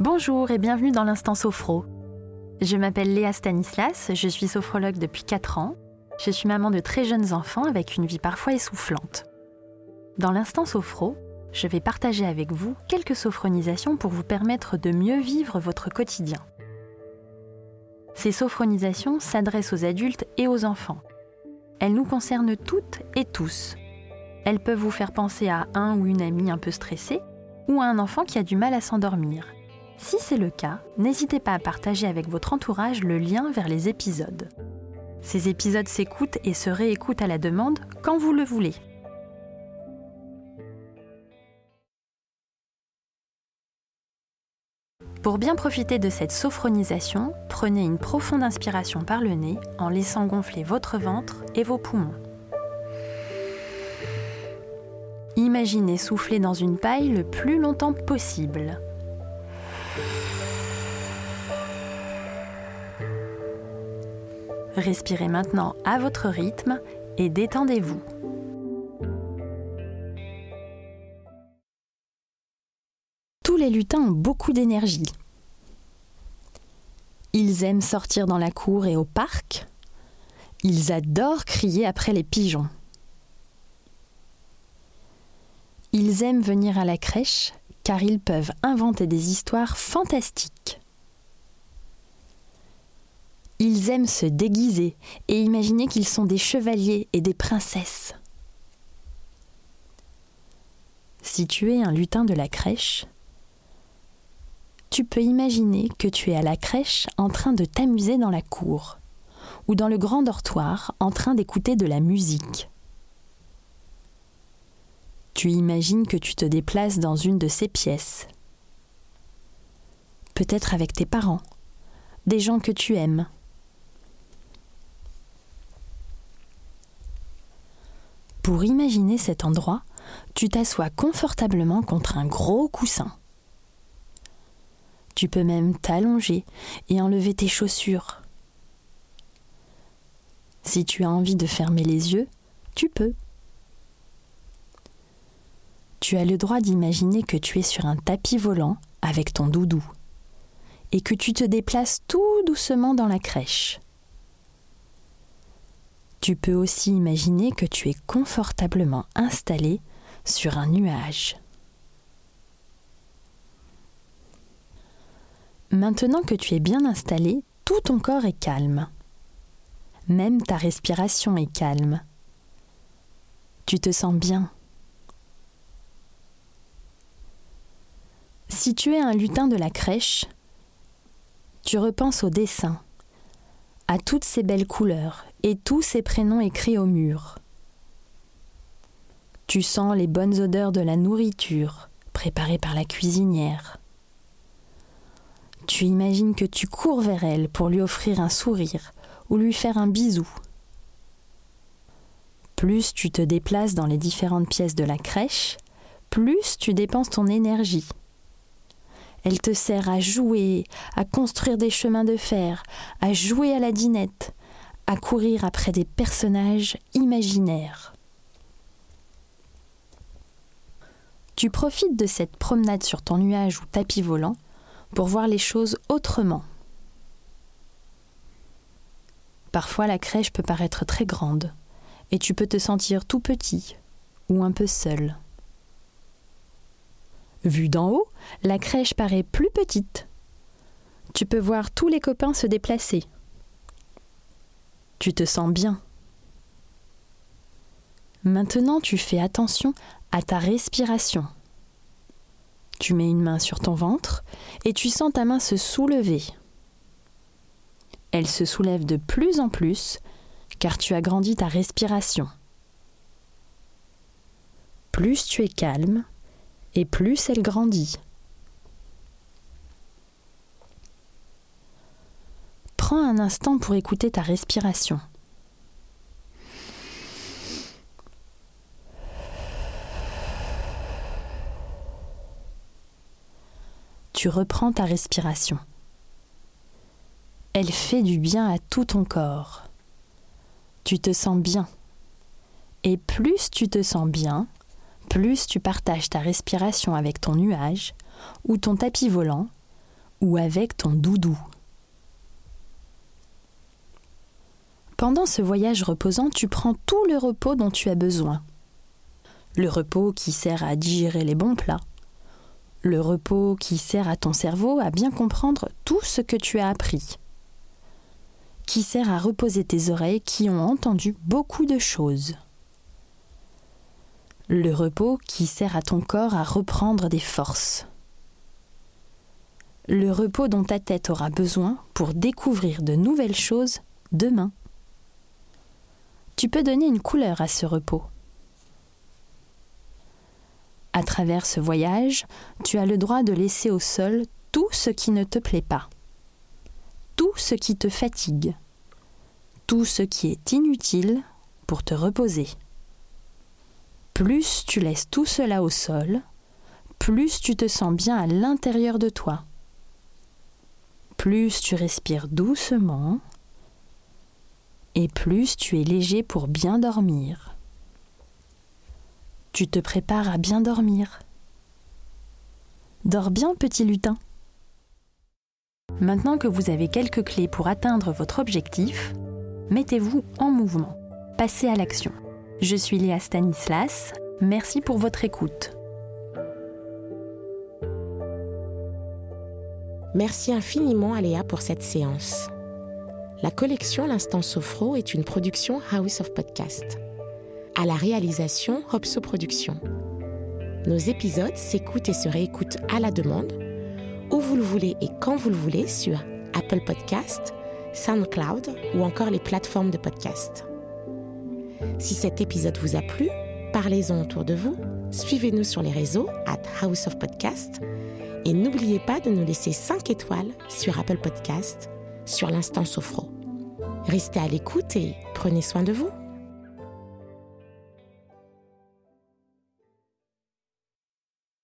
Bonjour et bienvenue dans l'Instant Sophro. Je m'appelle Léa Stanislas, je suis sophrologue depuis 4 ans. Je suis maman de très jeunes enfants avec une vie parfois essoufflante. Dans l'Instant Sophro, je vais partager avec vous quelques sophronisations pour vous permettre de mieux vivre votre quotidien. Ces sophronisations s'adressent aux adultes et aux enfants. Elles nous concernent toutes et tous. Elles peuvent vous faire penser à un ou une amie un peu stressée ou à un enfant qui a du mal à s'endormir si c'est le cas, n'hésitez pas à partager avec votre entourage le lien vers les épisodes. Ces épisodes s'écoutent et se réécoutent à la demande quand vous le voulez. Pour bien profiter de cette sophronisation, prenez une profonde inspiration par le nez en laissant gonfler votre ventre et vos poumons. Imaginez souffler dans une paille le plus longtemps possible. Respirez maintenant à votre rythme et détendez-vous. Tous les lutins ont beaucoup d'énergie. Ils aiment sortir dans la cour et au parc. Ils adorent crier après les pigeons. Ils aiment venir à la crèche car ils peuvent inventer des histoires fantastiques. Ils aiment se déguiser et imaginer qu'ils sont des chevaliers et des princesses. Si tu es un lutin de la crèche, tu peux imaginer que tu es à la crèche en train de t'amuser dans la cour ou dans le grand dortoir en train d'écouter de la musique. Tu imagines que tu te déplaces dans une de ces pièces, peut-être avec tes parents, des gens que tu aimes, Pour imaginer cet endroit, tu t'assois confortablement contre un gros coussin. Tu peux même t'allonger et enlever tes chaussures. Si tu as envie de fermer les yeux, tu peux. Tu as le droit d'imaginer que tu es sur un tapis volant avec ton doudou et que tu te déplaces tout doucement dans la crèche. Tu peux aussi imaginer que tu es confortablement installé sur un nuage. Maintenant que tu es bien installé, tout ton corps est calme. Même ta respiration est calme. Tu te sens bien. Si tu es un lutin de la crèche, tu repenses au dessin, à toutes ces belles couleurs et tous ces prénoms écrits au mur. Tu sens les bonnes odeurs de la nourriture préparée par la cuisinière. Tu imagines que tu cours vers elle pour lui offrir un sourire ou lui faire un bisou. Plus tu te déplaces dans les différentes pièces de la crèche, plus tu dépenses ton énergie. Elle te sert à jouer, à construire des chemins de fer, à jouer à la dinette, à courir après des personnages imaginaires. Tu profites de cette promenade sur ton nuage ou tapis volant pour voir les choses autrement. Parfois la crèche peut paraître très grande et tu peux te sentir tout petit ou un peu seul. Vu d'en haut, la crèche paraît plus petite. Tu peux voir tous les copains se déplacer tu te sens bien. Maintenant, tu fais attention à ta respiration. Tu mets une main sur ton ventre et tu sens ta main se soulever. Elle se soulève de plus en plus car tu as grandi ta respiration. Plus tu es calme et plus elle grandit. Prends un instant pour écouter ta respiration. Tu reprends ta respiration. Elle fait du bien à tout ton corps. Tu te sens bien. Et plus tu te sens bien, plus tu partages ta respiration avec ton nuage ou ton tapis volant, ou avec ton doudou. Pendant ce voyage reposant, tu prends tout le repos dont tu as besoin. Le repos qui sert à digérer les bons plats. Le repos qui sert à ton cerveau à bien comprendre tout ce que tu as appris. Qui sert à reposer tes oreilles qui ont entendu beaucoup de choses. Le repos qui sert à ton corps à reprendre des forces. Le repos dont ta tête aura besoin pour découvrir de nouvelles choses demain. Tu peux donner une couleur à ce repos. À travers ce voyage, tu as le droit de laisser au sol tout ce qui ne te plaît pas, tout ce qui te fatigue, tout ce qui est inutile pour te reposer. Plus tu laisses tout cela au sol, plus tu te sens bien à l'intérieur de toi. Plus tu respires doucement et plus tu es léger pour bien dormir. Tu te prépares à bien dormir. Dors bien, petit lutin. Maintenant que vous avez quelques clés pour atteindre votre objectif, mettez-vous en mouvement. Passez à l'action. Je suis Léa Stanislas. Merci pour votre écoute. Merci infiniment à Léa pour cette séance. La collection L'Instant Sophro est une production House of Podcast. À la réalisation, Hopso Productions. Nos épisodes s'écoutent et se réécoutent à la demande, où vous le voulez et quand vous le voulez sur Apple Podcast, SoundCloud ou encore les plateformes de podcast. Si cet épisode vous a plu, parlez-en autour de vous, suivez-nous sur les réseaux at House of Podcast et n'oubliez pas de nous laisser 5 étoiles sur Apple Podcast sur l'instant Sophro. Restez à l'écoute et prenez soin de vous.